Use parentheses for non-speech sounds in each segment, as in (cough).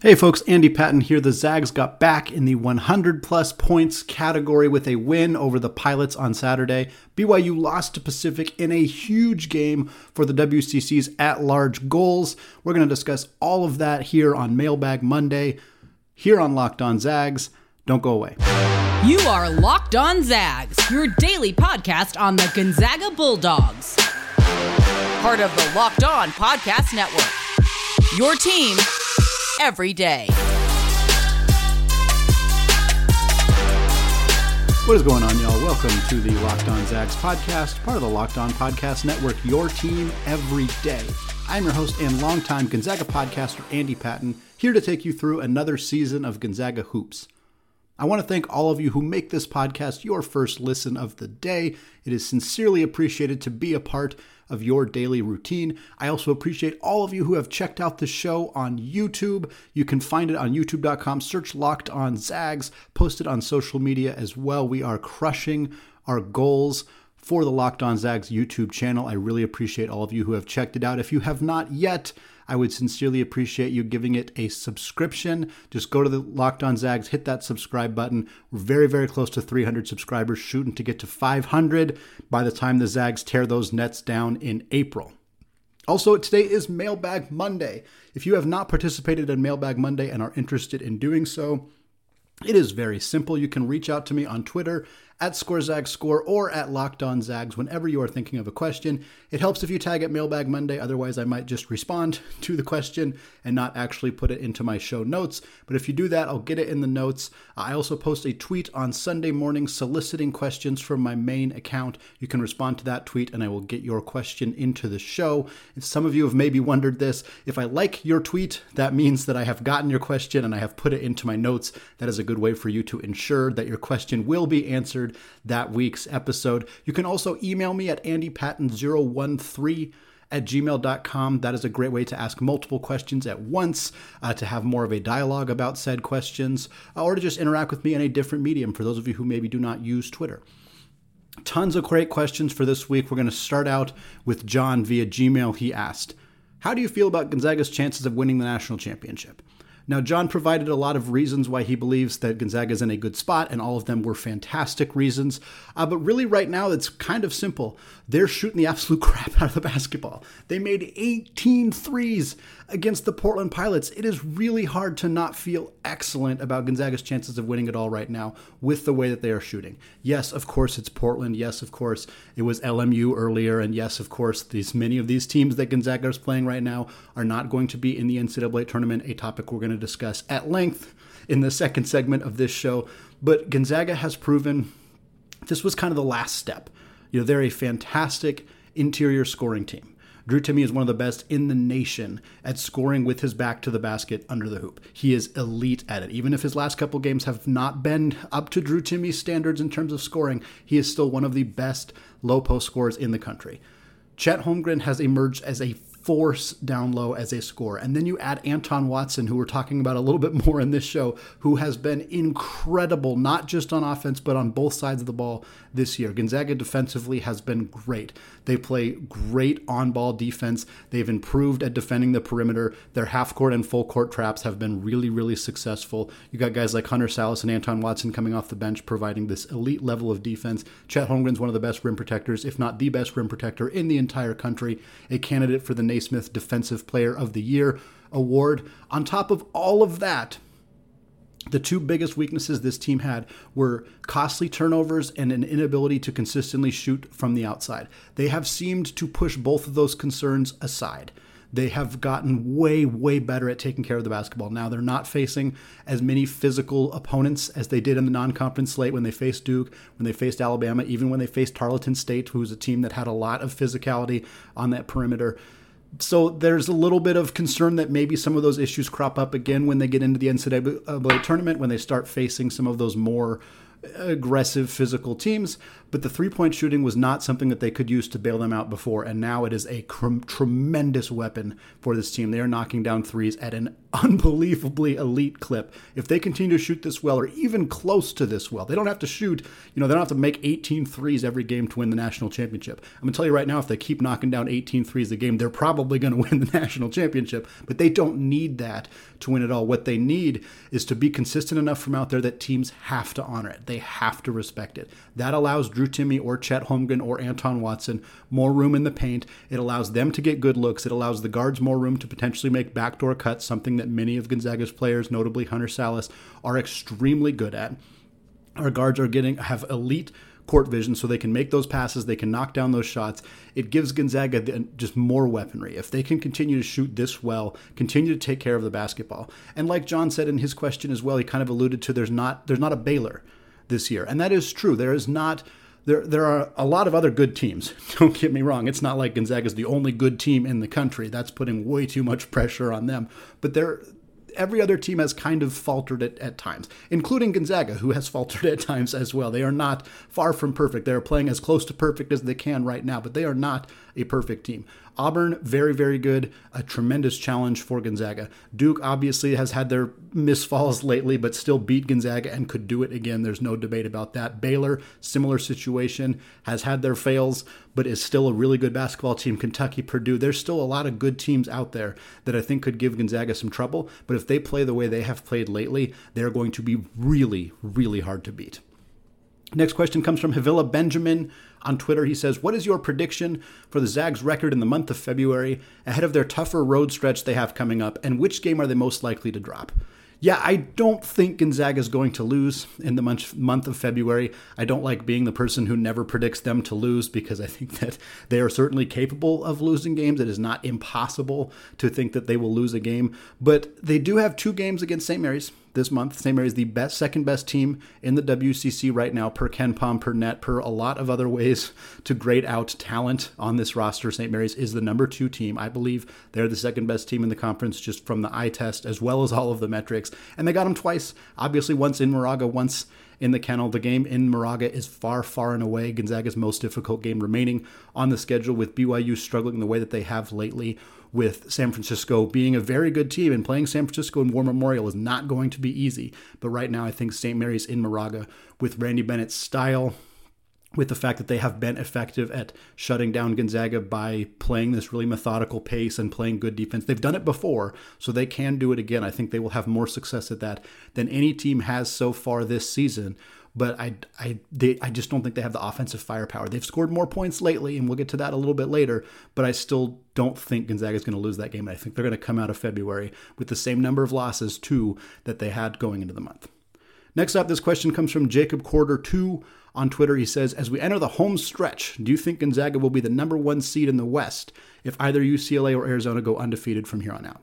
Hey folks, Andy Patton here. The Zags got back in the 100 plus points category with a win over the Pilots on Saturday. BYU lost to Pacific in a huge game for the WCC's at large goals. We're going to discuss all of that here on Mailbag Monday, here on Locked On Zags. Don't go away. You are Locked On Zags, your daily podcast on the Gonzaga Bulldogs. Part of the Locked On Podcast Network. Your team every day. What is going on, y'all? Welcome to the Locked On Zags podcast, part of the Locked On Podcast Network, your team every day. I'm your host and longtime Gonzaga podcaster, Andy Patton, here to take you through another season of Gonzaga Hoops. I want to thank all of you who make this podcast your first listen of the day. It is sincerely appreciated to be a part of your daily routine. I also appreciate all of you who have checked out the show on YouTube. You can find it on youtube.com, search Locked on Zags, posted on social media as well. We are crushing our goals for the Locked on Zags YouTube channel. I really appreciate all of you who have checked it out. If you have not yet, I would sincerely appreciate you giving it a subscription. Just go to the Locked On Zags, hit that subscribe button. We're very, very close to 300 subscribers, shooting to get to 500 by the time the Zags tear those nets down in April. Also, today is Mailbag Monday. If you have not participated in Mailbag Monday and are interested in doing so, it is very simple. You can reach out to me on Twitter at ScoreZagScore or at Locked On Zags whenever you are thinking of a question. It helps if you tag it Mailbag Monday, otherwise, I might just respond (laughs) to the question and not actually put it into my show notes. But if you do that, I'll get it in the notes. I also post a tweet on Sunday morning soliciting questions from my main account. You can respond to that tweet and I will get your question into the show. Some of you have maybe wondered this. If I like your tweet, that means that I have gotten your question and I have put it into my notes. That is a good way for you to ensure that your question will be answered that week's episode. You can also email me at andypatton013 at gmail.com. That is a great way to ask multiple questions at once, uh, to have more of a dialogue about said questions, uh, or to just interact with me in a different medium for those of you who maybe do not use Twitter. Tons of great questions for this week. We're going to start out with John via Gmail. He asked, How do you feel about Gonzaga's chances of winning the national championship? Now, John provided a lot of reasons why he believes that Gonzaga is in a good spot, and all of them were fantastic reasons. Uh, but really, right now, it's kind of simple. They're shooting the absolute (laughs) crap out of the basketball. They made 18 threes against the Portland Pilots. It is really hard to not feel excellent about Gonzaga's chances of winning it all right now with the way that they are shooting. Yes, of course, it's Portland. Yes, of course, it was LMU earlier. And yes, of course, these many of these teams that Gonzaga is playing right now are not going to be in the NCAA tournament, a topic we're going to discuss at length in the second segment of this show. But Gonzaga has proven this was kind of the last step. You know, they're a fantastic interior scoring team. Drew Timme is one of the best in the nation at scoring with his back to the basket under the hoop. He is elite at it. Even if his last couple games have not been up to Drew Timme's standards in terms of scoring, he is still one of the best low post scorers in the country. Chet Holmgren has emerged as a force down low as a score. And then you add Anton Watson, who we're talking about a little bit more in this show, who has been incredible, not just on offense, but on both sides of the ball this year. Gonzaga defensively has been great. They play great on ball defense. They've improved at defending the perimeter. Their half court and full court traps have been really, really successful. You got guys like Hunter Sallis and Anton Watson coming off the bench, providing this elite level of defense. Chet Holmgren's one of the best rim protectors, if not the best rim protector in the entire country, a candidate for the Naismith Defensive Player of the Year award. On top of all of that, the two biggest weaknesses this team had were costly turnovers and an inability to consistently shoot from the outside. They have seemed to push both of those concerns aside. They have gotten way, way better at taking care of the basketball. Now they're not facing as many physical opponents as they did in the non conference slate when they faced Duke, when they faced Alabama, even when they faced Tarleton State, who was a team that had a lot of physicality on that perimeter so there's a little bit of concern that maybe some of those issues crop up again when they get into the NCAA tournament, when they start facing some of those more aggressive physical teams, but the three point shooting was not something that they could use to bail them out before, and now it is a cr- tremendous weapon for this team. They are knocking down threes at an (laughs) unbelievably elite clip. If they continue to shoot this well, or even close to this well, they don't have to shoot, you know, they don't have to make 18 threes every game to win the national championship. I'm going to tell you right now, if they keep knocking down 18 threes a game, they're probably going (laughs) to win the national championship, but they don't need that to win it all. What they need is to be consistent enough from out there that teams have to honor it. They have to respect it. That allows Drew Timme or Chet Holmgren or Anton Watson more room in the paint. It allows them to get good looks. It allows the guards more room to potentially make backdoor cuts, something that many of Gonzaga's players, notably Hunter Sallis, are extremely good at. Our guards are getting have elite court vision so they can make those passes, they can knock down those shots. It gives Gonzaga just more weaponry. If they can continue to shoot this well, continue to take care of the basketball. And like John said in his question as well, he kind of alluded to there's not there's not a Baylor this year. And that is true. There is not there there are a lot of other good teams. (laughs) Don't get me wrong. It's not like Gonzaga is the only good team in the country. That's putting way too much pressure on them. But there every other team has kind of faltered at, at times, including Gonzaga, who has (laughs) faltered at times as well. They are not far from perfect. They are playing as close to perfect as they can right now, but they are not a perfect team. Auburn, very, very good. A tremendous challenge for Gonzaga. Duke obviously has had their misfalls lately, but still beat Gonzaga and could do it again. There's no debate about that. Baylor, similar situation, has had their fails, but is still a really good basketball team. Kentucky, Purdue, there's still a lot of good teams out there that I think could give Gonzaga some trouble. But if they play the way they have played lately, they're going to be really, really hard to beat. Next question comes from Havila Benjamin on Twitter. He says, What is your prediction for the Zags record in the month of February ahead of their tougher road stretch they have coming up? And which game are they most likely to drop? Yeah, I don't think Gonzaga is going to lose in the month of February. I don't like being the person who never predicts them to lose because I think that they are certainly capable of losing games. It is not impossible to think that they will lose a game, but they do have two games against St. Mary's this month. St. Mary's the best, second best team in the WCC right now per KenPom, per net, per a lot of other ways to grade out talent on this roster. St. Mary's is the number two team. I believe they're the second best team in the conference just from the eye test as well as all of the metrics. And they got them twice. Obviously, once in Moraga, once in the kennel. The game in Moraga is far, far and away Gonzaga's most difficult game remaining on the schedule, with BYU struggling the way that they have lately with San Francisco being a very good team and playing San Francisco in War Memorial is not going to be easy. But right now, I think St. Mary's in Moraga with Randy Bennett's style, with the fact that they have been effective at shutting down Gonzaga by playing this really methodical pace and playing good defense. They've done it before, so they can do it again. I think they will have more success at that than any team has so far this season but I I they I just don't think they have the offensive firepower. They've scored more points lately, and we'll get to that a little bit later. But I still don't think Gonzaga is going to lose that game. I think they're going to come out of February with the same number of losses too that they had going into the month. Next up, this question comes from Jacob Quarter two on Twitter. He says, "As we enter the home stretch, do you think Gonzaga will be the number one seed in the West if either UCLA or Arizona go undefeated from here on out?"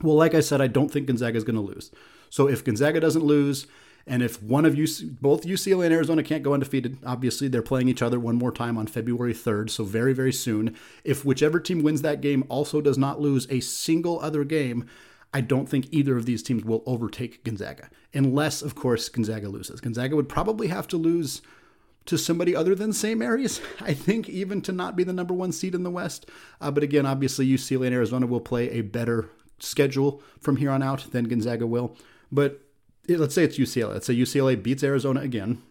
Well, like I said, I don't think Gonzaga is going to lose. So if Gonzaga doesn't lose and if one of you, both UCLA and Arizona can't go undefeated, obviously they're playing each other one more time on February 3rd, so very, very soon. If whichever team wins that game also does not lose a single other game, I don't think either of these teams will overtake Gonzaga, unless, of course, Gonzaga loses. Gonzaga would probably have to lose to somebody other than St. Mary's, (laughs) I think, even to not be the number one seed in the West. Uh, but again, obviously, UCLA and Arizona will play a better schedule from here on out than Gonzaga will. But let's say it's UCLA. Let's say UCLA beats Arizona again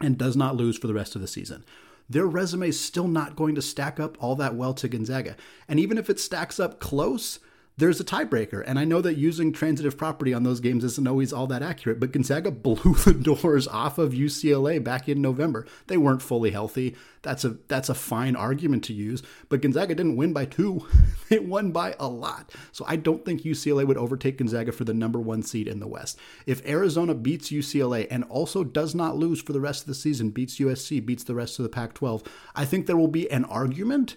and does not lose for the rest of the season. Their resume is still not going to stack up all that well to Gonzaga. And even if it stacks up close, there's a tiebreaker. And I know that using transitive property on those games isn't always all that accurate, but Gonzaga (laughs) blew the doors off of UCLA back in November. They weren't fully healthy. That's a that's a fine argument to use, but Gonzaga didn't win by 2. (laughs) they won by a lot. So I don't think UCLA would overtake Gonzaga for the number 1 seed in the West. If Arizona beats UCLA and also does not lose for the rest of the season, beats USC, beats the rest of the Pac-12, I think there will be an argument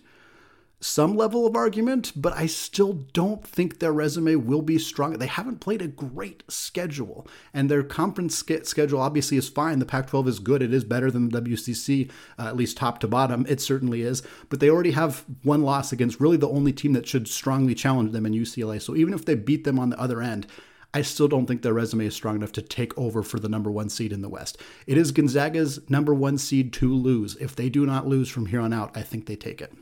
some level of argument, but I still don't think their resume will be strong. They haven't played a great schedule, and their conference schedule obviously is fine. The Pac 12 is good, it is better than the WCC, uh, at least top to bottom. It certainly is, but they already have one loss against really the only team that should strongly challenge them in UCLA. So even if they beat them on the other end, I still don't think their resume is strong enough to take over for the number one seed in the West. It is Gonzaga's number one seed to lose. If they do not lose from here on out, I think they take it.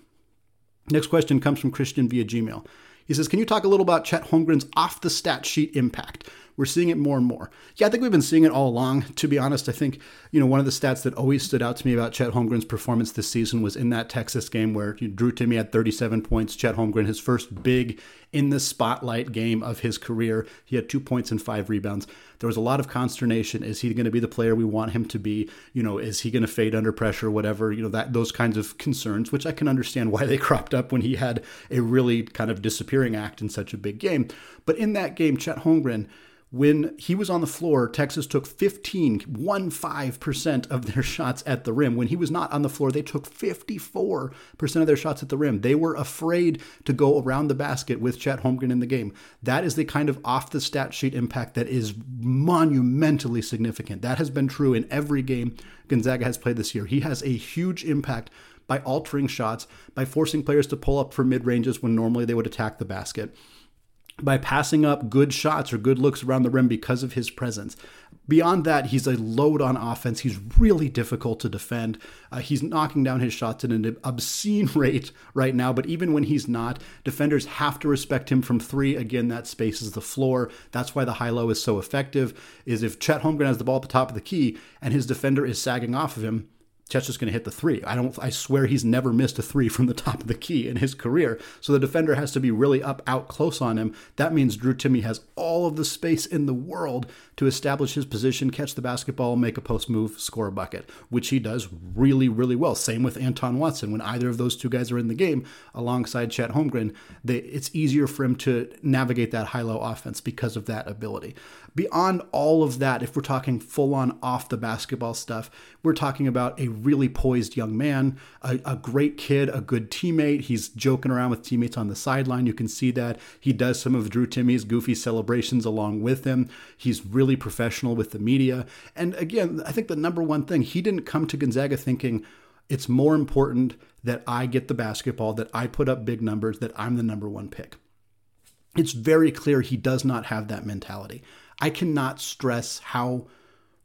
Next question comes from Christian via Gmail. He says, Can you talk a little about Chet Holmgren's off the stat sheet impact? We're seeing it more and more. Yeah, I think we've been seeing it all along. To be honest, I think, you know, one of the stats that always stood out to me about Chet Holmgren's performance this season was in that Texas game where Drew Timme had 37 points. Chet Holmgren, his first big in the spotlight game of his career, he had two points and five rebounds. There was a lot of consternation. Is he going to be the player we want him to be? You know, is he going to fade under pressure? Whatever, you know, that those kinds of concerns, which I can understand why they (laughs) cropped up when he had a really kind of disappearing act in such a big game. But in that game, Chet Holmgren when he was on the floor, Texas took 15, 15% of their (laughs) shots at the rim. When he was not on the floor, they took 54% of their shots at the rim. They were afraid to go around the basket with Chet Holmgren in the game. That is the kind of off the stat sheet impact that is monumentally significant. That has been true in every game Gonzaga has played this year. He has a huge impact by altering shots, by forcing players to pull up for mid ranges when normally they would attack the basket by passing up good shots or good looks around the rim because of his presence. Beyond that, he's a load on offense. He's really difficult to defend. Uh, he's knocking down his shots at an obscene (laughs) rate right now, but even when he's not, defenders have to respect him from three. Again, that spaces the floor. That's why the high low is so effective. Is if Chet Holmgren has the ball at the top of the key and his defender is sagging off of him, Just going to hit the three. I don't. I swear he's never missed a three from the top of the key in his career. So the defender has to be really up out close on him. That means Drew Timme has all of the space in the world to establish his position, catch the basketball, make a post move, score a bucket, which he does really, really well. Same with Anton Watson. When either of those two guys are in the game alongside Chet Holmgren, they, it's easier for him to navigate that high low offense because of that ability. Beyond all of that, if we're talking full on off the basketball stuff, we're talking about a really poised young man, a, a, great kid, a good teammate. He's joking around with teammates on the sideline. You can see that. He does some of Drew Timme's goofy celebrations along with him. He's really professional with the media. And again, I think the number one thing, he didn't come to Gonzaga thinking, it's more important that I get the basketball, that I put up big numbers, that I'm the number one pick. It's very clear he does not have that mentality. I cannot stress how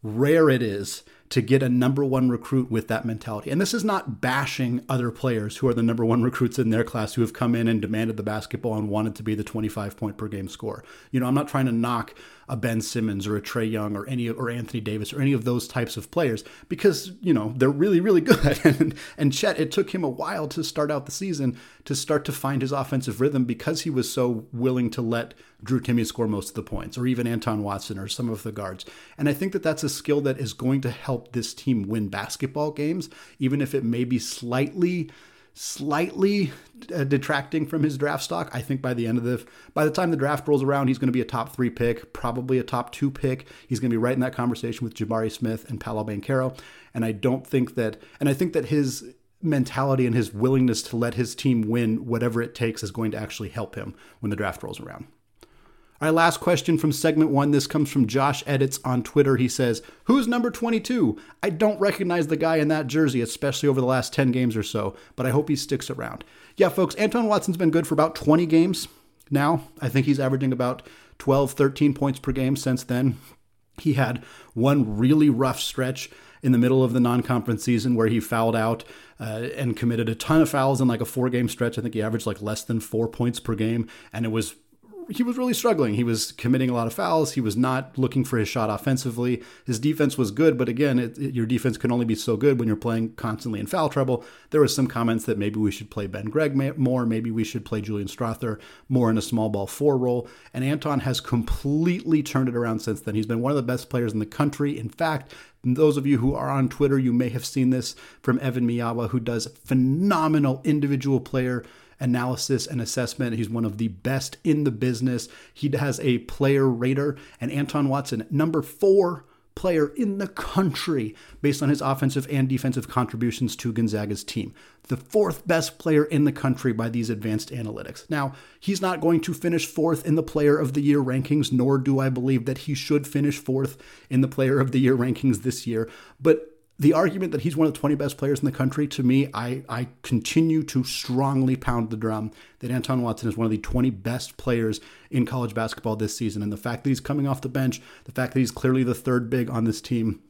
rare it is to get a number one recruit with that mentality. And this is not bashing other players who are the number one recruits in their class who have come in and demanded the basketball and wanted to be the 25 point per game score. You know, I'm not trying to knock a Ben Simmons or a Trae Young or any or Anthony Davis or any of those types of players because you know they're really really (laughs) good. and and Chet, it took him a while to start out the season to start to find his offensive rhythm because he was so willing to let Drew Timme score most of the points, or even Anton Watson or some of the guards. And I think that that's a skill that is going to help this team win basketball games, even if it may be slightly slightly uh, detracting from his draft stock. I think by the end of the by the time the draft rolls around, he's going to be a top three pick, probably a top two pick. He's going to be right in that conversation with Jabari Smith and Paolo Banchero. And I don't think that, and I think that his mentality and his willingness to let his team win whatever it takes is going to actually help him when the draft rolls around. Our last question from segment one. This comes from Josh Edits on Twitter. He says, Who's number 22? I don't recognize the guy in that jersey, especially over the last 10 games or so, but I hope he sticks around. Yeah, folks, Anton Watson's been good for about 20 games now. I think he's averaging about 12, 13 points per game since then. He had one really rough stretch in the middle of the non conference season where he fouled out uh, and committed a ton of fouls in like a four game stretch. I think he averaged like less than four points per game. And it was he was really struggling. He was committing a lot of fouls. He was not looking for his shot offensively. His defense was good, but again, it, it, your defense can only be so good when you're playing constantly in foul trouble. There was some comments that maybe we should play Ben Gregg more, maybe we should play Julian Strother more in a small ball four role. And Anton has completely turned it around since then. He's been one of the best players in the country. In fact, those of you who are on Twitter, you may have seen this from Evan Miyakawa, who does phenomenal individual player analysis and assessment. He's one of the best in the business. He has a player rater, and Anton Watson, number four player in the country based on his offensive and defensive contributions to Gonzaga's team. The fourth best player in the country by these advanced analytics. Now, he's not going to finish fourth in the player of the year rankings, nor do I believe that he should finish fourth in the player of the year rankings this year, but the argument that he's one of the 20 best players in the country, to me, I, I continue to strongly pound the drum that Anton Watson is one of the 20 best players in college basketball this season. And the fact that he's coming off the bench, the fact that he's clearly the third big on this team,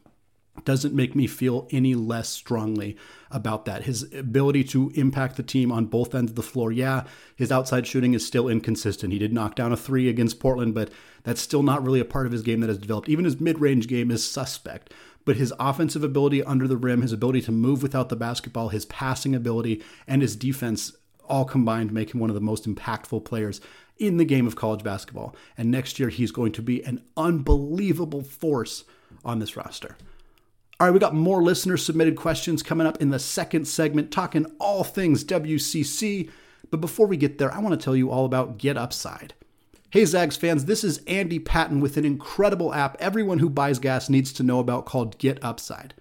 doesn't make me feel any less strongly about that. His ability to impact the team on both ends of the floor, yeah, his outside shooting is still inconsistent. He did knock down a three against Portland, but that's still not really a part of his game that has developed. Even his mid range game is suspect. But his offensive ability under the rim, his ability to move without the basketball, his passing ability, and his defense all combined make him one of the most impactful players in the game of college basketball. And next year, he's going to be an unbelievable force on this roster. All right, we got more listener submitted questions coming up in the second segment, talking all things WCC. But before we get there, I want to tell you all about Get Upside. Hey, Zags fans, this is Andy Patton with an incredible app everyone who buys gas needs to know about called Get Upside.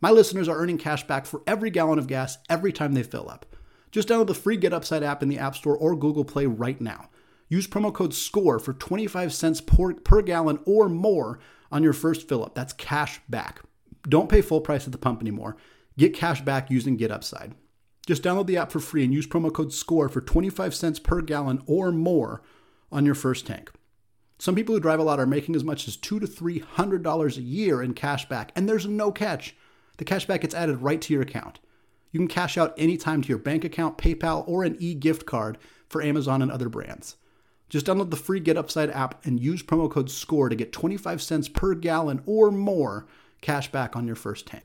My listeners are earning cash back for every gallon of gas every time they fill up. Just download the free Get Upside app in the App Store or Google Play right now. Use promo code SCORE for 25 cents per, per gallon or more on your first fill up. That's cash back. Don't pay full price at the pump anymore. Get cash back using Get Upside. Just download the app for free and use promo code SCORE for 25 cents per gallon or more on your first tank. Some people who drive a lot are making as much as two to three hundred dollars a year in cash back, and there's no catch. The cash back gets added right to your account. You can cash out anytime to your bank account, PayPal, or an e-gift card for Amazon and other brands. Just download the free Get Upside app and use promo code SCORE to get 25 cents per gallon or more cash back on your first tank.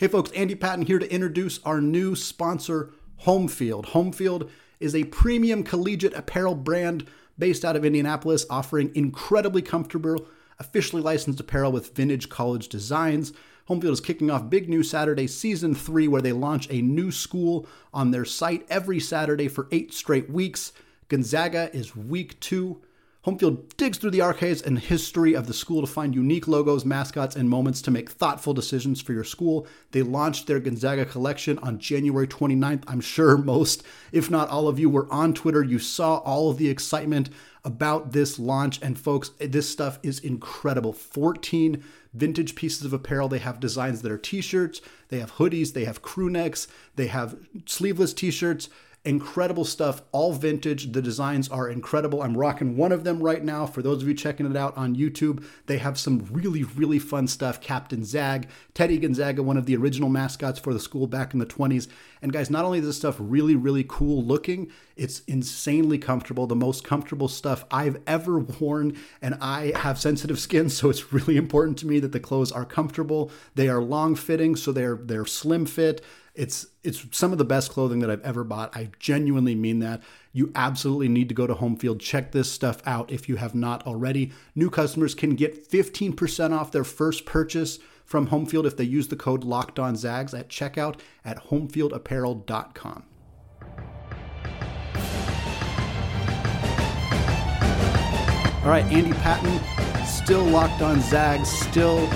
Hey folks, Andy Patton here to introduce our new sponsor, Homefield. Homefield is a premium collegiate apparel brand based out of Indianapolis, offering incredibly comfortable, officially licensed apparel with vintage college designs. Homefield is kicking off Big New Saturday Season 3, where they launch a new school on their site every Saturday for eight straight weeks. Gonzaga is week two. Homefield digs through the archives and history of the school to find unique logos, mascots, and moments to make thoughtful decisions for your school. They launched their Gonzaga collection on January 29th. I'm sure (laughs) most, if not all of you, were on Twitter. You saw all of the excitement about this launch. And folks, this stuff is incredible. 14 vintage pieces of apparel. They have designs that are t shirts, they have hoodies, they have crew necks, they have sleeveless t shirts Incredible stuff, all vintage. The designs are incredible. I'm rocking one of them right now. For those of you checking it out on YouTube, they have some really, really fun stuff. Captain Zag, Teddy Gonzaga, one of the original mascots for the school back in the 20s. And guys, not only is this stuff really, really cool looking, it's insanely comfortable. The most comfortable stuff I've ever worn. And I have sensitive skin, so it's really important to me that the clothes are comfortable. They are long fitting, so they're they're slim fit. It's it's some of the best clothing that I've ever bought. I genuinely mean that. You absolutely need to go to Homefield. Check this stuff out if you have not already. New customers can get 15% off their first purchase from Homefield if they use the code Locked On Zags at checkout at homefieldapparel.com. All right, Andy Patton, still locked on Zags, still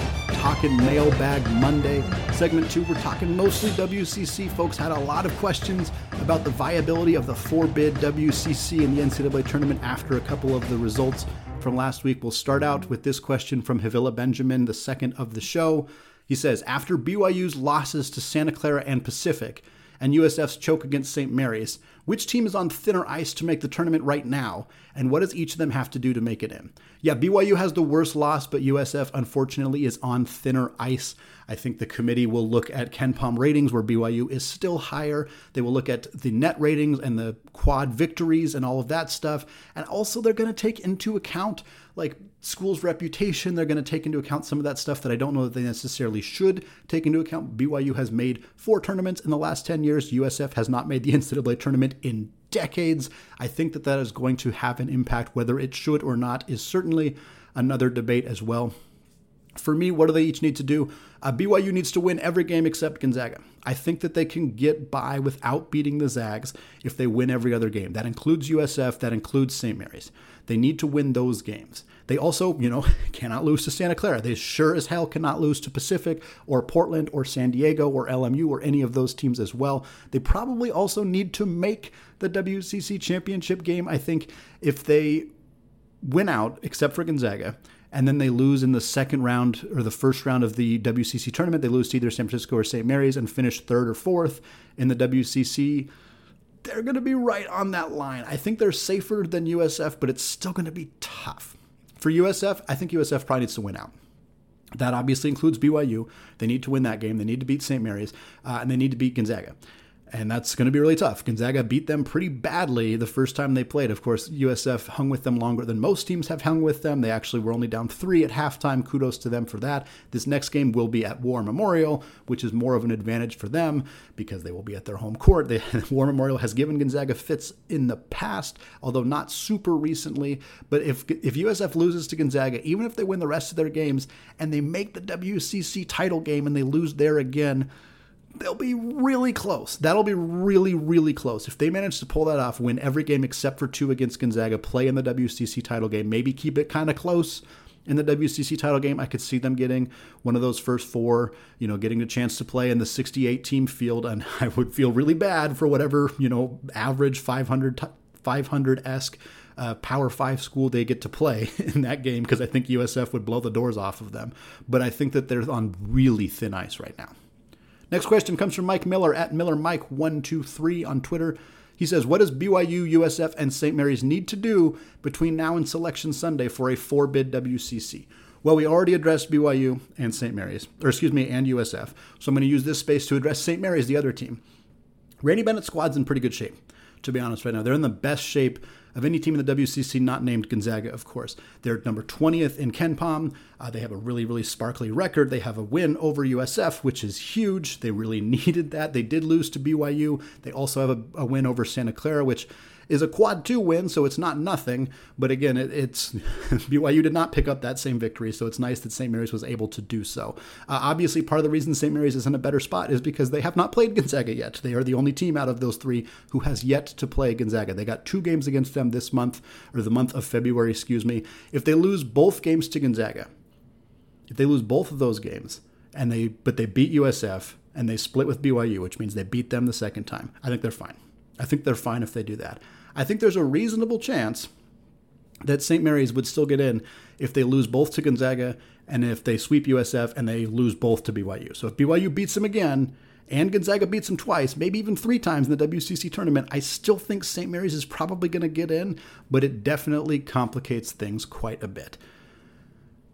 talking Mailbag Monday. Segment two, we're talking mostly WCC. Folks had a lot of questions about the viability of the four bid WCC in the NCAA tournament after a couple of the results from last week. We'll start out with this question from Havila Benjamin, the second of the show. He says After BYU's losses to Santa Clara and Pacific, and USF's choke against St. Mary's, which team is on thinner ice to make the tournament right now, and what does each of them have to do to make it in? Yeah, BYU has the worst loss, but USF unfortunately is on thinner ice. I think the committee will look at KenPom ratings where BYU is still higher. They will look at the net ratings and the quad victories and all of that stuff. And also, they're going to take into account like school's reputation. They're going to take into account some of that stuff that I don't know that they necessarily should take into account. BYU has made four tournaments in the last 10 years. USF has not made the (laughs) NCAA tournament in decades. I think that that is going to have an impact. Whether it should or not is certainly another debate as well. For me, what do they each need to do? Uh, BYU needs to win every game except Gonzaga. I think that they can get by without beating the Zags if they win every other game. That includes USF, that includes St. Mary's. They need to win those games. They also, you know, (laughs) cannot lose to Santa Clara. They sure as hell cannot lose to Pacific or Portland or San Diego or LMU or any of those teams as well. They probably also need to make the WCC championship game. I think if they win out, except for Gonzaga, and then they lose in the second round or the first round of the WCC tournament. They lose to either San Francisco or St. Mary's and finish third or fourth in the WCC. They're going to be right on that line. I think they're safer than USF, but it's still going to be tough. For USF, I think USF probably needs to win out. That obviously includes BYU. They need to win that game. They need to beat St. Mary's, uh, and they need to beat Gonzaga and that's going to be really tough. Gonzaga beat them pretty badly the first time they played. Of course, USF hung with them longer than most teams have hung with them. They actually were only down three at halftime. Kudos to them for that. This next game will be at War Memorial, which is more of an advantage for them because they will be at their home court. They, (laughs) War Memorial has given Gonzaga fits in the past, although not super recently. But if if USF loses to Gonzaga, even if they win the rest of their games and they make the WCC title game and they lose there again they'll be really close. That'll be really, really close. If they manage to pull that off, win every game except for two against Gonzaga, play in the WCC title game, maybe keep it kind of close in the WCC title game, I could see them getting one of those first four, you know, getting a chance to play in the 68 team field. And (laughs) I would feel really bad for whatever, you know, average 500, 500 esque uh, Power Five school they get to play (laughs) in that game because I think USF would blow the doors off of them. But I think that they're on really thin ice right now. Next question comes from Mike Miller at MillerMike123 on Twitter. He says, What does BYU, USF, and St. Mary's need to do between now and Selection Sunday for a four bid WCC? Well, we already addressed BYU and St. Mary's, or excuse me, and USF. So I'm going to use this space to address St. Mary's, the other team. Randy Bennett's squad's in pretty good shape, to be honest, right now. They're in the best shape of any team in the WCC not named Gonzaga, of course. They're number 20th in KenPom. Uh, they have a really, really sparkly record. They have a win over USF, which is huge. They really (laughs) needed that. They did lose to BYU. They also have a, a win over Santa Clara, which is a quad two win, so it's not nothing. But again, it, it's (laughs) BYU did not pick up that same victory, so it's nice that St. Mary's was able to do so. Uh, obviously, part of the reason St. Mary's is in a better spot is because they have not played Gonzaga yet. They are the only team out of those three who has yet to play Gonzaga. They got two games against them this month, or the month of February, excuse me. If they lose both games to Gonzaga, if they lose both of those games, and they but they beat USF and they split with BYU, which means they beat them the second time. I think they're fine. I think they're fine if they do that. I think there's a reasonable chance that St. Mary's would still get in if they lose both to Gonzaga and if they sweep USF and they lose both to BYU. So if BYU beats them again and Gonzaga beats them twice, maybe even three times in the WCC tournament, I still think St. Mary's is probably going to get in, but it definitely complicates things quite a bit.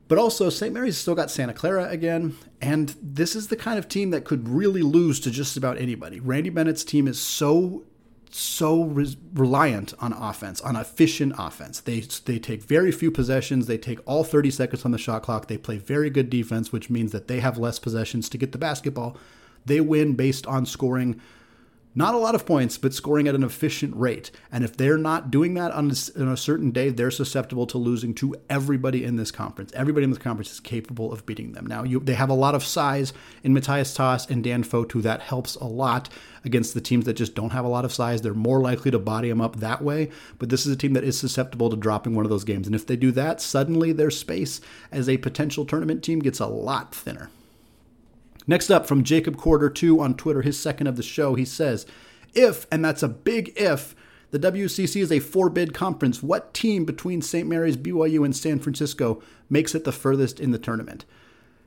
But also, St. Mary's still got Santa Clara again, and this is the kind of team that could really lose to just about anybody. Randy Bennett's team is so so re- reliant on offense, on efficient offense. They they take very few possessions. They take all 30 seconds on the shot clock. They play very good defense, which means that they have less possessions to get the basketball. They win based on scoring not a lot of points, but scoring at an efficient rate. And if they're not doing that on a, certain day, they're susceptible to losing to everybody in this conference. Everybody in this conference is capable of beating them. Now, you, they have a lot of size in Matthias Tass and Dan Fotu. That helps a lot against the teams that just don't have a lot of size. They're more likely to body them up that way. But this is a team that is susceptible to dropping one of those games. And if they do that, suddenly their space as a potential tournament team gets a lot thinner. Next up from Jacob Quarter 2 on Twitter, his second of the show, he says, If, and that's a big if, the WCC is a four bid conference, what team between St. Mary's, BYU, and San Francisco makes it the furthest in the tournament?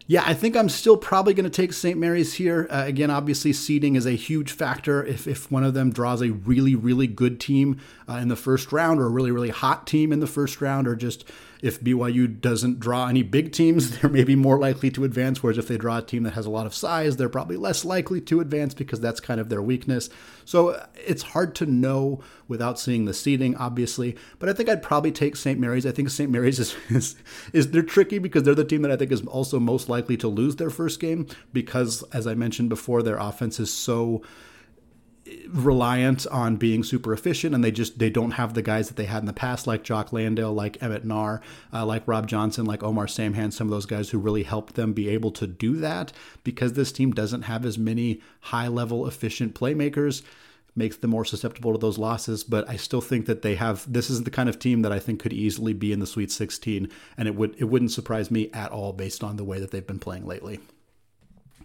Yeah, I think I'm still probably going to take St. Mary's here. Uh, again, obviously, seeding is a huge factor. If, if one of them draws a really, really good team uh, in the first round, or a really, really hot team in the first round, or just if BYU doesn't draw any big teams, (laughs) they're maybe more likely to advance. Whereas if they draw a team that has a lot of size, they're probably less likely to advance because that's kind of their weakness. So uh, it's hard to know without seeing the seeding, obviously. But I think I'd probably take St. Mary's. I think St. Mary's (laughs) is, is, is they're tricky because they're the team that I think is also most likely to lose their first game because, as I mentioned before, their offense is so reliant on being super efficient and they just they don't have the guys that they had in the past like Jock Landale, like Emmett Naar, uh, like Rob Johnson, like Omar Samhan, some of those guys who really helped them be able to do that because this team doesn't have as many high level efficient playmakers makes them more susceptible to those losses but I still think that they have this is the kind of team that I think could easily be in the Sweet 16 and it would it wouldn't surprise me at all based on the way that they've been playing lately.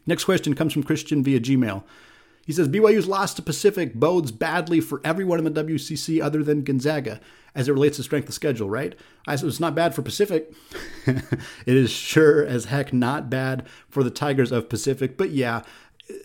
Next question comes from Christian via Gmail. He says BYU's loss to Pacific bodes badly for everyone in the WCC other than Gonzaga as it relates to strength of schedule, right? I said it's not bad for Pacific. (laughs) it is sure as heck not bad for the Tigers of Pacific. But yeah,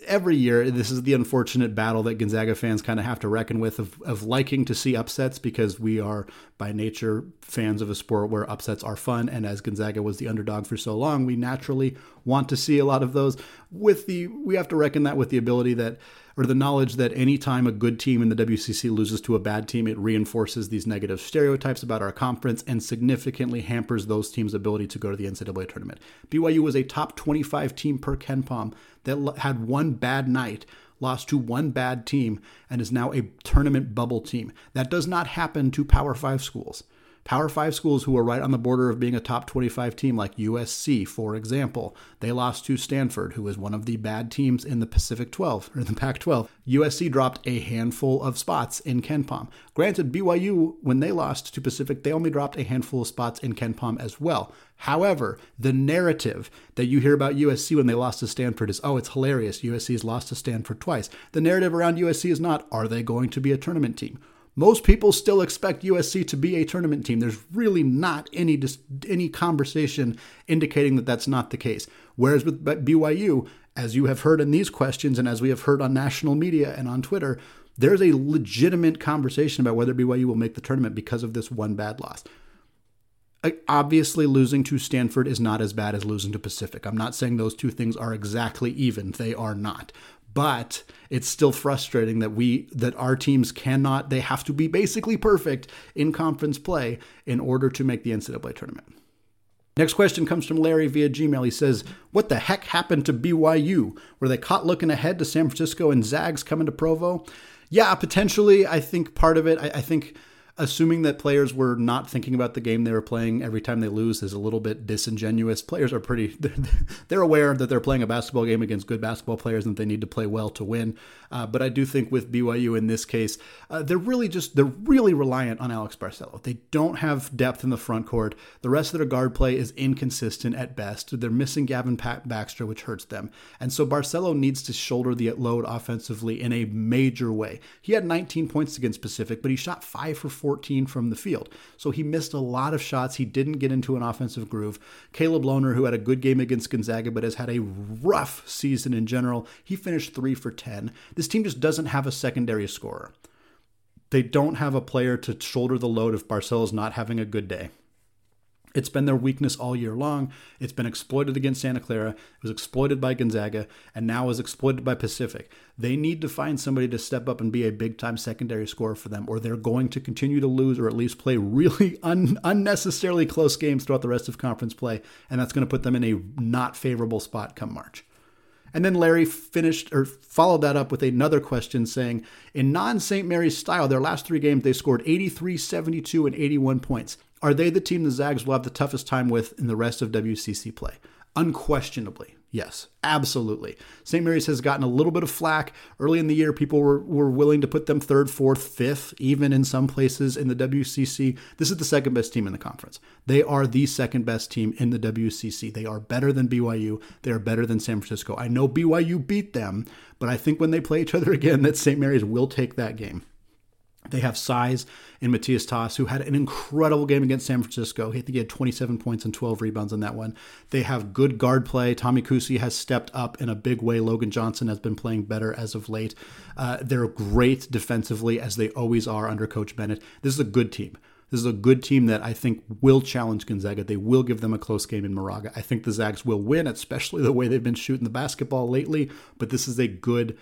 every year, this is the unfortunate battle that Gonzaga fans kind of have to reckon with of, of liking to see upsets because we are, by nature, fans of a sport where upsets are fun. And as Gonzaga was the underdog for so long, we naturally want to see a lot of those. With the, we have to reckon that with the ability that or the knowledge that anytime a good team in the WCC loses to a bad team, it reinforces these negative stereotypes about our conference and significantly hampers those teams' ability to go to the NCAA tournament. BYU was a top 25 team per KenPom that had one bad night lost to one bad team and is now a tournament bubble team. That does not happen to Power 5 schools. Power Five schools who are right on the border of being a top 25 team, like USC, for example, they lost to Stanford, who is one of the bad teams in the Pacific 12 or the Pac 12. USC dropped a handful of spots in KenPom. Granted, BYU, when they lost to Pacific, they only dropped a handful of spots in KenPom as well. However, the narrative that you hear about USC when they lost to Stanford is, oh, it's hilarious. USC has lost to Stanford twice. The narrative around USC is not, are they going to be a tournament team? Most people still expect USC to be a tournament team. There's really not any any conversation indicating that that's not the case. Whereas with BYU, as you have heard in these questions and as we have heard on national media and on Twitter, there's a legitimate conversation about whether BYU will make the tournament because of this one bad loss. Obviously, losing to Stanford is not as bad as losing to Pacific. I'm not saying those two things are exactly even. They are not but it's still frustrating that we that our teams cannot they have to be basically perfect in conference play in order to make the NCAA tournament. Next question comes from Larry via Gmail. He says, What the heck happened to BYU? Were they caught looking ahead to San Francisco and Zags coming to Provo? Yeah, potentially. I think part of it, I, I think assuming that players were not thinking about the game they were playing every time they lose is a little bit disingenuous. Players are pretty, (laughs) they're, aware that they're playing a basketball game against good basketball players and they need to play well to win. Uh, but I do think with BYU in this case, uh, they're really just, they're really reliant on Alex Barcelo. They don't have depth in the front court. The rest of their guard play is inconsistent at best. They're missing Gavin Baxter, which hurts them. And so Barcelo needs to shoulder the load offensively in a major way. He had 19 points against Pacific, but he shot five for 14 from the field. So he missed a lot of shots. He didn't get into an offensive groove. Caleb Lohner, who had a good game against Gonzaga, but has had a rough season in general, he finished three for 10. This team just doesn't have a secondary scorer. They don't have a player to shoulder the load if Barcelo's not having a good day. It's been their weakness all year long. It's been exploited against Santa Clara. It was exploited by Gonzaga, and now is exploited by Pacific. They need to find somebody to step up and be a big time secondary scorer for them, or they're going to continue to lose or at least play really (laughs) un- unnecessarily close games throughout the rest of conference play, and that's going to put them in a not favorable spot come March. And then Larry finished or followed that up with another question saying, in non St. Mary's style, their last three games, they scored 83, 72, and 81 points. Are they the team the Zags will have the toughest time with in the rest of WCC play? Unquestionably, yes, absolutely. St. Mary's has gotten a little bit of flack. Early in the year, people were, were willing to put them third, fourth, fifth, even in some places in the WCC. This is the second best team in the conference. They are the second best team in the WCC. They are better than BYU. They are better than San Francisco. I know BYU beat them, but I think when they play each other (laughs) again, that St. Mary's will take that game. They have size in Matthias Tass, who had an incredible game against San Francisco. I think he had 27 points and 12 rebounds in that one. They have good guard play. Tommy Kuhse has stepped up in a big way. Logan Johnson has been playing better as of late. Uh, they're great defensively, as they always are under Coach Bennett. This is a good team. This is a good team that I think will challenge Gonzaga. They will give them a close game in Moraga. I think the Zags will win, especially the way they've been shooting the basketball lately. But this is a good,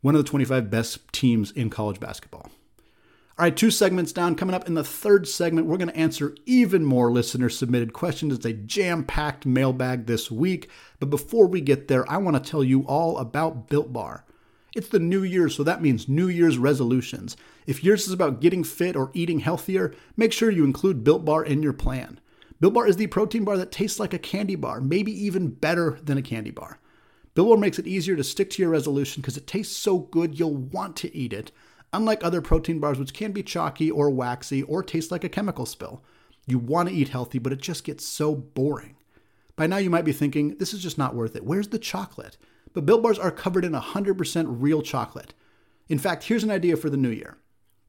one of the 25 best teams in college basketball. All right, two segments down. Coming up in the third segment, we're going to answer even more listener submitted questions. It's a jam packed mailbag this week. But before we get there, I want to tell you all about Built Bar. It's the new year, so that means New Year's resolutions. If yours is about getting fit or eating healthier, make sure you include Built Bar in your plan. Built Bar is the protein bar that tastes like a candy bar, maybe even better than a candy bar. Built Bar makes it easier to stick to your resolution because it tastes so good you'll want to eat it unlike other protein bars, which can be chalky or waxy or taste like a chemical spill. You want to eat healthy, but it just gets so boring. By now, you might be thinking, this is just not worth it. Where's the chocolate? but Built Bars are covered in 100% real chocolate. In fact, here's an idea for the new year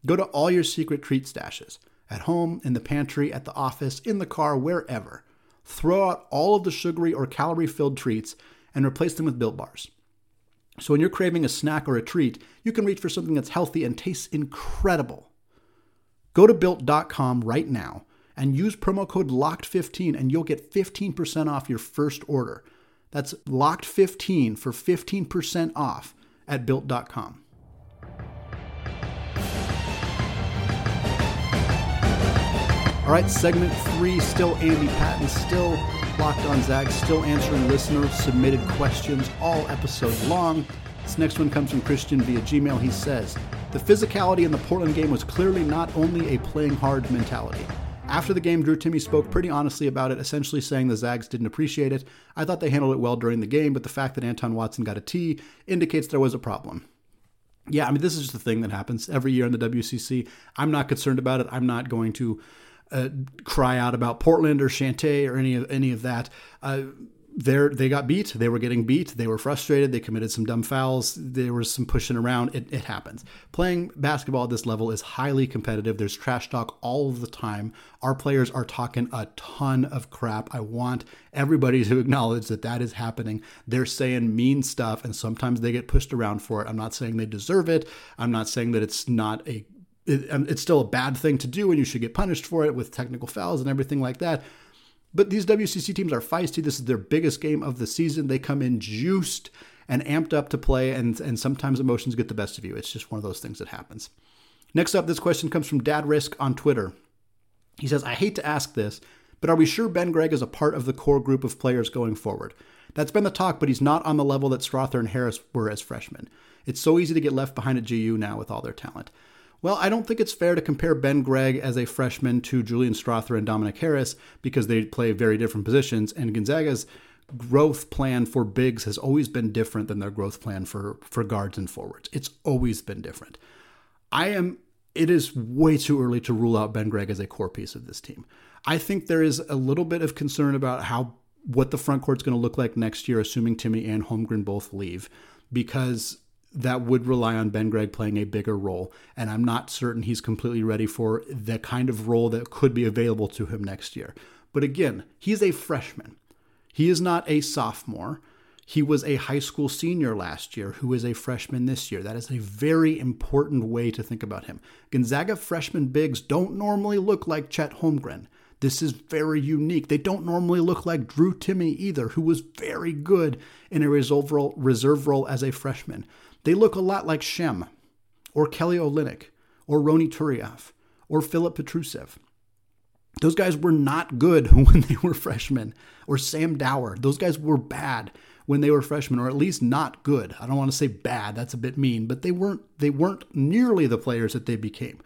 go to all your secret treat stashes at home, in the pantry, at the office, in the car, wherever. Throw out all of the sugary or calorie filled treats and replace them with Built Bars. So when you're craving a snack or a treat, you can reach for something that's healthy and tastes incredible. Go to built.com right now and use promo code LOCKED15 and you'll get 15% off your first order. That's LOCKED15 for 15% off at built.com. All right, segment three, still Andy Patton, still Locked on Zags, still answering listener submitted questions all episode long. This next one comes from Christian via Gmail. He says, The physicality in the Portland game was clearly not only a playing hard mentality. After the game, Drew Timme spoke pretty honestly about it, essentially saying the Zags didn't appreciate it. I thought they handled it well during the game, but the fact that Anton Watson got a T indicates there was a problem. Yeah, I mean, this is just a thing that happens every year in the WCC. I'm not concerned about it. I'm not going to uh, cry out about Portland or Chantay or any of any of that. Uh, they they got beat. They were getting beat. They were frustrated. They committed some dumb fouls. There was some pushing around. It, it happens. Playing basketball at this level is highly competitive. There's trash talk all the time. Our players are talking a ton of crap. I want everybody (laughs) to acknowledge that that is happening. They're saying mean stuff, and sometimes they get pushed around for it. I'm not saying they deserve it. I'm not saying that it's not a it, it's still a bad thing to do and you should get punished for it with technical fouls and everything like that. But these WCC teams are feisty. This is their biggest game of the season. They come in juiced and amped up to play, and, and sometimes emotions get the best of you. It's just one of those things that happens. Next up, this question comes from Dad Risk on Twitter. He says, I hate to ask this, but are we sure Ben Gregg is a part of the core group of players going forward? That's been the talk, but he's not on the level that Strawther and Harris were as freshmen. It's so easy to get left behind at GU now with all their talent. Well, I don't think it's fair to compare Ben Gregg as a freshman to Julian Strawther and Dominic Harris because they play very different positions, and Gonzaga's growth plan for bigs has always been different than their growth plan for for guards and forwards. It's always been different. I am it is way too early to rule out Ben Gregg as a core piece of this team. I think there is a little bit of concern about how what the front court's going to look like next year assuming Timme and Holmgren both leave because that would rely on Ben Gregg playing a bigger role. And I'm not certain he's completely ready for the kind of role that could be available to him next year. But again, he's a freshman. He is not a sophomore. He was a high school senior last year who is a freshman this year. That is a very important way to think about him. Gonzaga freshman bigs don't normally look like Chet Holmgren. This is very unique. They don't normally look like Drew Timme either, who was very good in a reserve role, reserve role as a freshman. They look a lot like Shem, or Kelly Olynyk, or Ronny Turiaf, or Filip Petrusev. Those guys were not good (laughs) when they were freshmen. Or Sam Dower. Those guys were bad when they were freshmen, or at least not good. I don't want to say bad, that's a bit mean, but they weren't they weren't nearly the players that they became.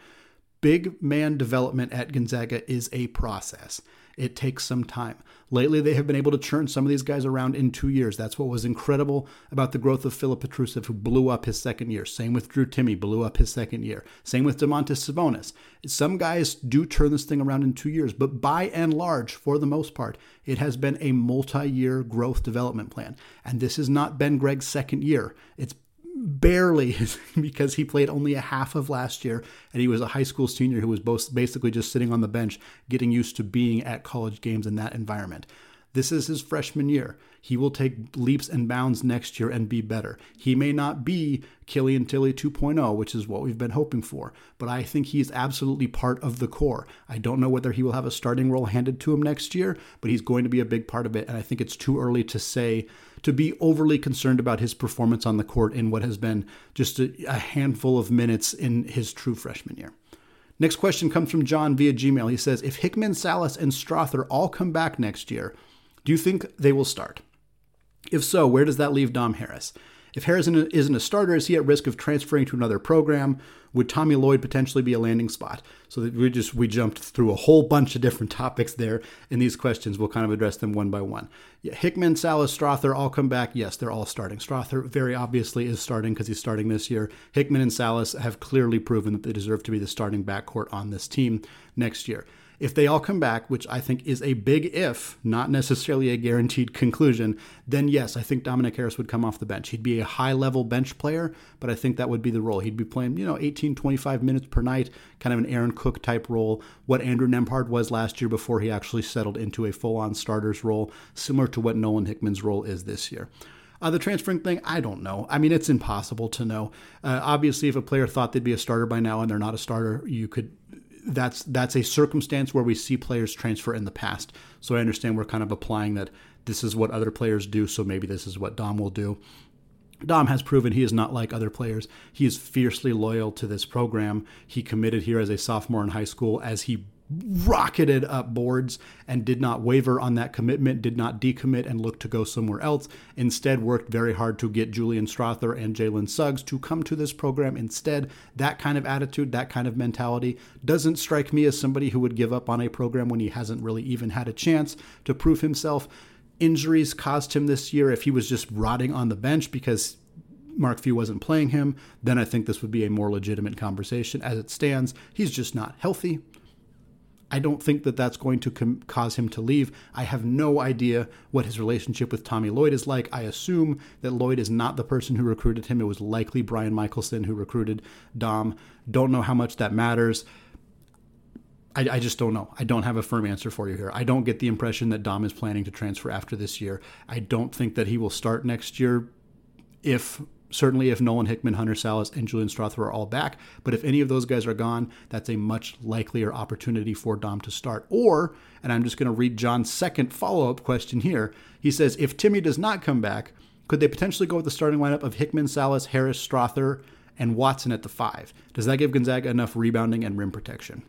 Big man development at Gonzaga is a process. It takes some time. Lately, they have been able to churn some of these guys around in two years. That's what was incredible about the growth of Filip Petrusev, who blew up his second year. Same with Drew Timme, blew up his second year. Same with Domantas Sabonis. Some guys do turn this thing around in two years, but by and large, for the most part, it has been a multi year growth development plan. And this is not Ben Gregg's second year. It's barely (laughs) because he played only a half of last year and he was a high school senior who was both basically just sitting on the bench getting used to being at college games in that environment. This is his freshman year. He will take leaps and bounds next year and be better. He may not be Killian Tillie 2.0, which is what we've been hoping for, but I think he is absolutely part of the core. I don't know whether he will have a starting role handed to him next year, but he's going to be a big part of it, and I think it's too early to say to be overly concerned about his performance on the court in what has been just a, a handful of minutes in his true freshman year. Next question comes from John via Gmail. He says, If Hickman, Sallis, and Strawther all come back next year, do you think they will start? If so, where does that leave Dom Harris? If Harris isn't a starter, is he at risk of transferring to another program? Would Tommy Lloyd potentially be a landing spot? So that we just we jumped through a whole bunch of different (laughs) topics there in these questions. We'll kind of address them one by one. Yeah, Hickman, Sallis, Strawther all come back. Yes, they're all starting. Strawther very obviously is starting because he's starting this year. Hickman and Sallis have clearly proven that they deserve to be the starting backcourt on this team next year. If they all come back, which I think is a big if, not necessarily a guaranteed conclusion, then yes, I think Dominic Harris would come off the bench. He'd be a high level bench player, but I think that would be the role. He'd be playing, you know, 18, 25 minutes per night, kind of an Aaron Cook type role, what Andrew Nembhard was last year before he actually settled into a full on starter's role, similar to what Nolan Hickman's role is this year. Uh, the transferring thing, I don't know. I mean, it's impossible to know. Uh, obviously, if a player thought they'd be a starter by now and they're not a starter, you could. That's that's a circumstance where we see players transfer in the past. So I understand we're kind of applying that this is what other players do. So maybe this is what Dom will do. Dom has proven he is not like other players. He is fiercely loyal to this program. He committed here as a sophomore in high school as he rocketed up boards and did not waver on that commitment, did not decommit and look to go somewhere else. Instead, worked very hard to get Julian Strawther and Jalen Suggs to come to this program instead. That kind of attitude, that kind of mentality doesn't strike me as somebody who would give up on a program when he hasn't really even had a chance to prove himself. Injuries caused him this year. If he was just rotting on the bench because Mark Few wasn't playing him, then I think this would be a more legitimate conversation. As it stands, he's just not healthy. I don't think that that's going to com- cause him to leave. I have no idea what his relationship with Tommy Lloyd is like. I assume that Lloyd is not the person who recruited him. It was likely Brian Michaelson who recruited Dom. Don't know how much that matters. I, I, just don't know. I don't have a firm answer for you here. I don't get the impression that Dom is planning to transfer after this year. I don't think that he will start next year if certainly if Nolan Hickman, Hunter Sallis, and Julian Strawther are all back. But if any of those guys are gone, that's a much likelier opportunity for Dom to start. Or, and I'm just going to read John's second follow up question here. He says, if Timme does not come back, could they potentially go with the starting lineup of Hickman, Sallis, Harris, Strawther, and Watson at the five? Does that give Gonzaga enough rebounding and rim protection?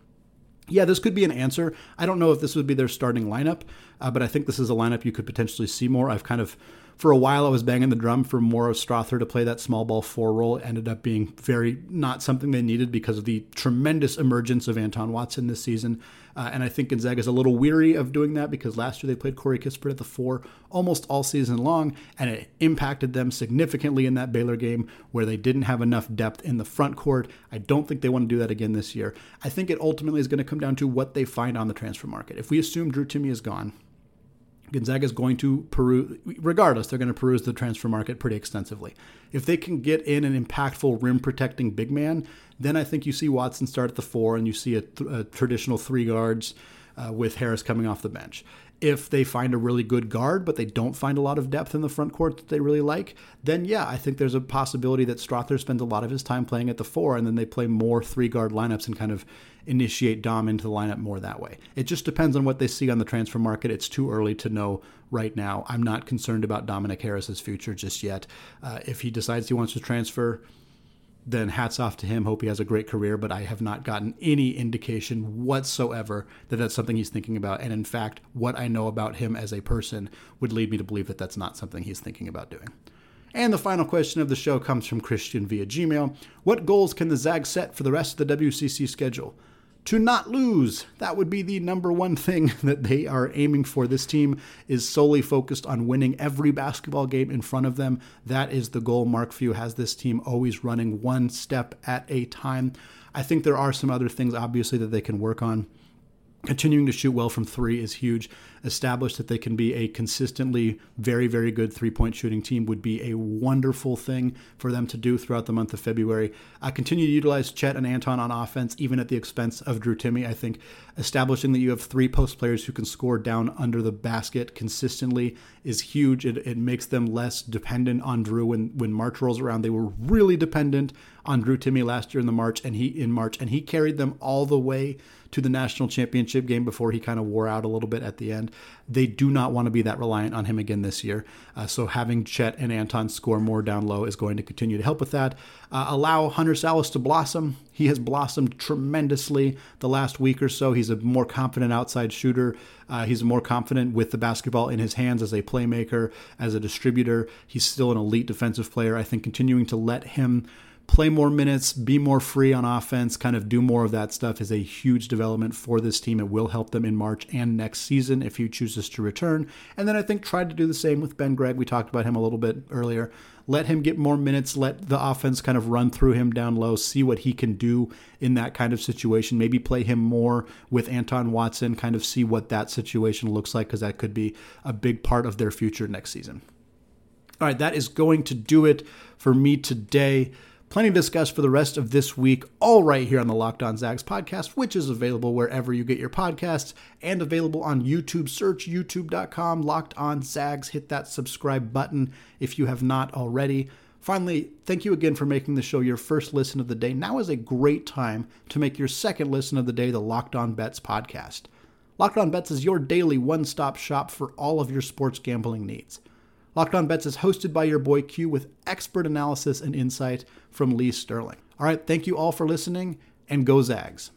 Yeah, this could be an answer. I don't know if this would be their starting lineup, uh, but I think this is a lineup you could potentially see more. I've kind of for a while I was banging the drum for more of Strawther to play that small ball four role. It ended up being very not something they needed because of the tremendous emergence of Anton Watson this season. Uh, and I think Gonzaga is a little weary of doing that because last year they played Corey Kispert at the four almost all season long, and it impacted them significantly in that Baylor game where they didn't have enough depth in the front court. I don't think they want to do that again this year. I think it ultimately is going to come down to what they find on the transfer market. If we assume Drew Timme is gone, Gonzaga is going to peruse, regardless, they're going to peruse the transfer market pretty extensively. If they can get in an impactful rim protecting big man, then I think you see Watson start at the four and you see a, th- a traditional three guards uh, with Harris coming off the bench. If they find a really good guard, but they don't find a lot of depth in the front court that they really like, then yeah, I think there's a possibility that Strawther spends a lot of his time playing at the four, and then they play more three guard lineups and kind of initiate Dom into the lineup more that way. It just depends on what they see on the transfer market. It's too early to know right now. I'm not concerned about Dominic Harris's future just yet. Uh, if he decides he wants to transfer, then hats off to him. Hope he has a great career, but I have not gotten any indication whatsoever that that's something he's thinking about. And in fact, what I know about him as a person would lead me to believe that that's not something he's thinking about doing. And the final question of the show comes from Christian via Gmail. What goals can the Zag set for the rest of the WCC schedule? To not lose. That would be the number one thing (laughs) that they are aiming for. This team is solely focused on winning every basketball game in front of them. That is the goal. Mark Few has this team always running one step at a time. I think there are some other things, obviously, that they can work on. Continuing to shoot well from three is huge. Establish that they can be a consistently very, very good three point shooting team would be a wonderful thing for them to do throughout the month of February. Uh, continue to utilize Chet and Anton on offense, even at the expense of Drew Timme. I think establishing that you have three post players who can score down under the basket consistently is huge. It, it makes them less dependent on Drew when, when March rolls around. They were really dependent on Drew Timme last year in the March and he in March and he carried them all the way to the national championship game before he kind of wore out a little bit at the end. They do not want to be that reliant on him again this year. Uh, so having Chet and Anton score more down low is going to continue to help with that. Uh, allow Hunter Sallis to blossom. He has blossomed tremendously the last week or so. He's a more confident outside shooter. Uh, he's more confident with the basketball in his hands as a playmaker, as a distributor. He's still an elite defensive player. I think continuing to let him play more minutes, be more free on offense, kind of do more of that stuff is a huge development for this team. It will help them in March and next season if he chooses to return. And then I think try to do the same with Ben Gregg. We talked about him a little bit earlier. Let him get more minutes, let the offense kind of run through him down low, see what he can do in that kind of situation. Maybe play him more with Anton Watson, kind of see what that situation looks like, because that could be a big part of their future next season. All right, that is going to do it for me today. Plenty to discuss for the rest of this week, all right here on the Locked On Zags podcast, which is available wherever you get your podcasts and available on YouTube. Search youtube.com, Locked On Zags. Hit that subscribe button if you have not already. Finally, thank you again for making the show your first listen of the day. Now is a great time to make your second listen of the day the Locked On Bets podcast. Locked On Bets is your daily one stop shop for all of your sports gambling needs. Locked On Bets is hosted by your boy Q with expert analysis and insight from Lee Sterling. All right, thank you all for listening, and go Zags.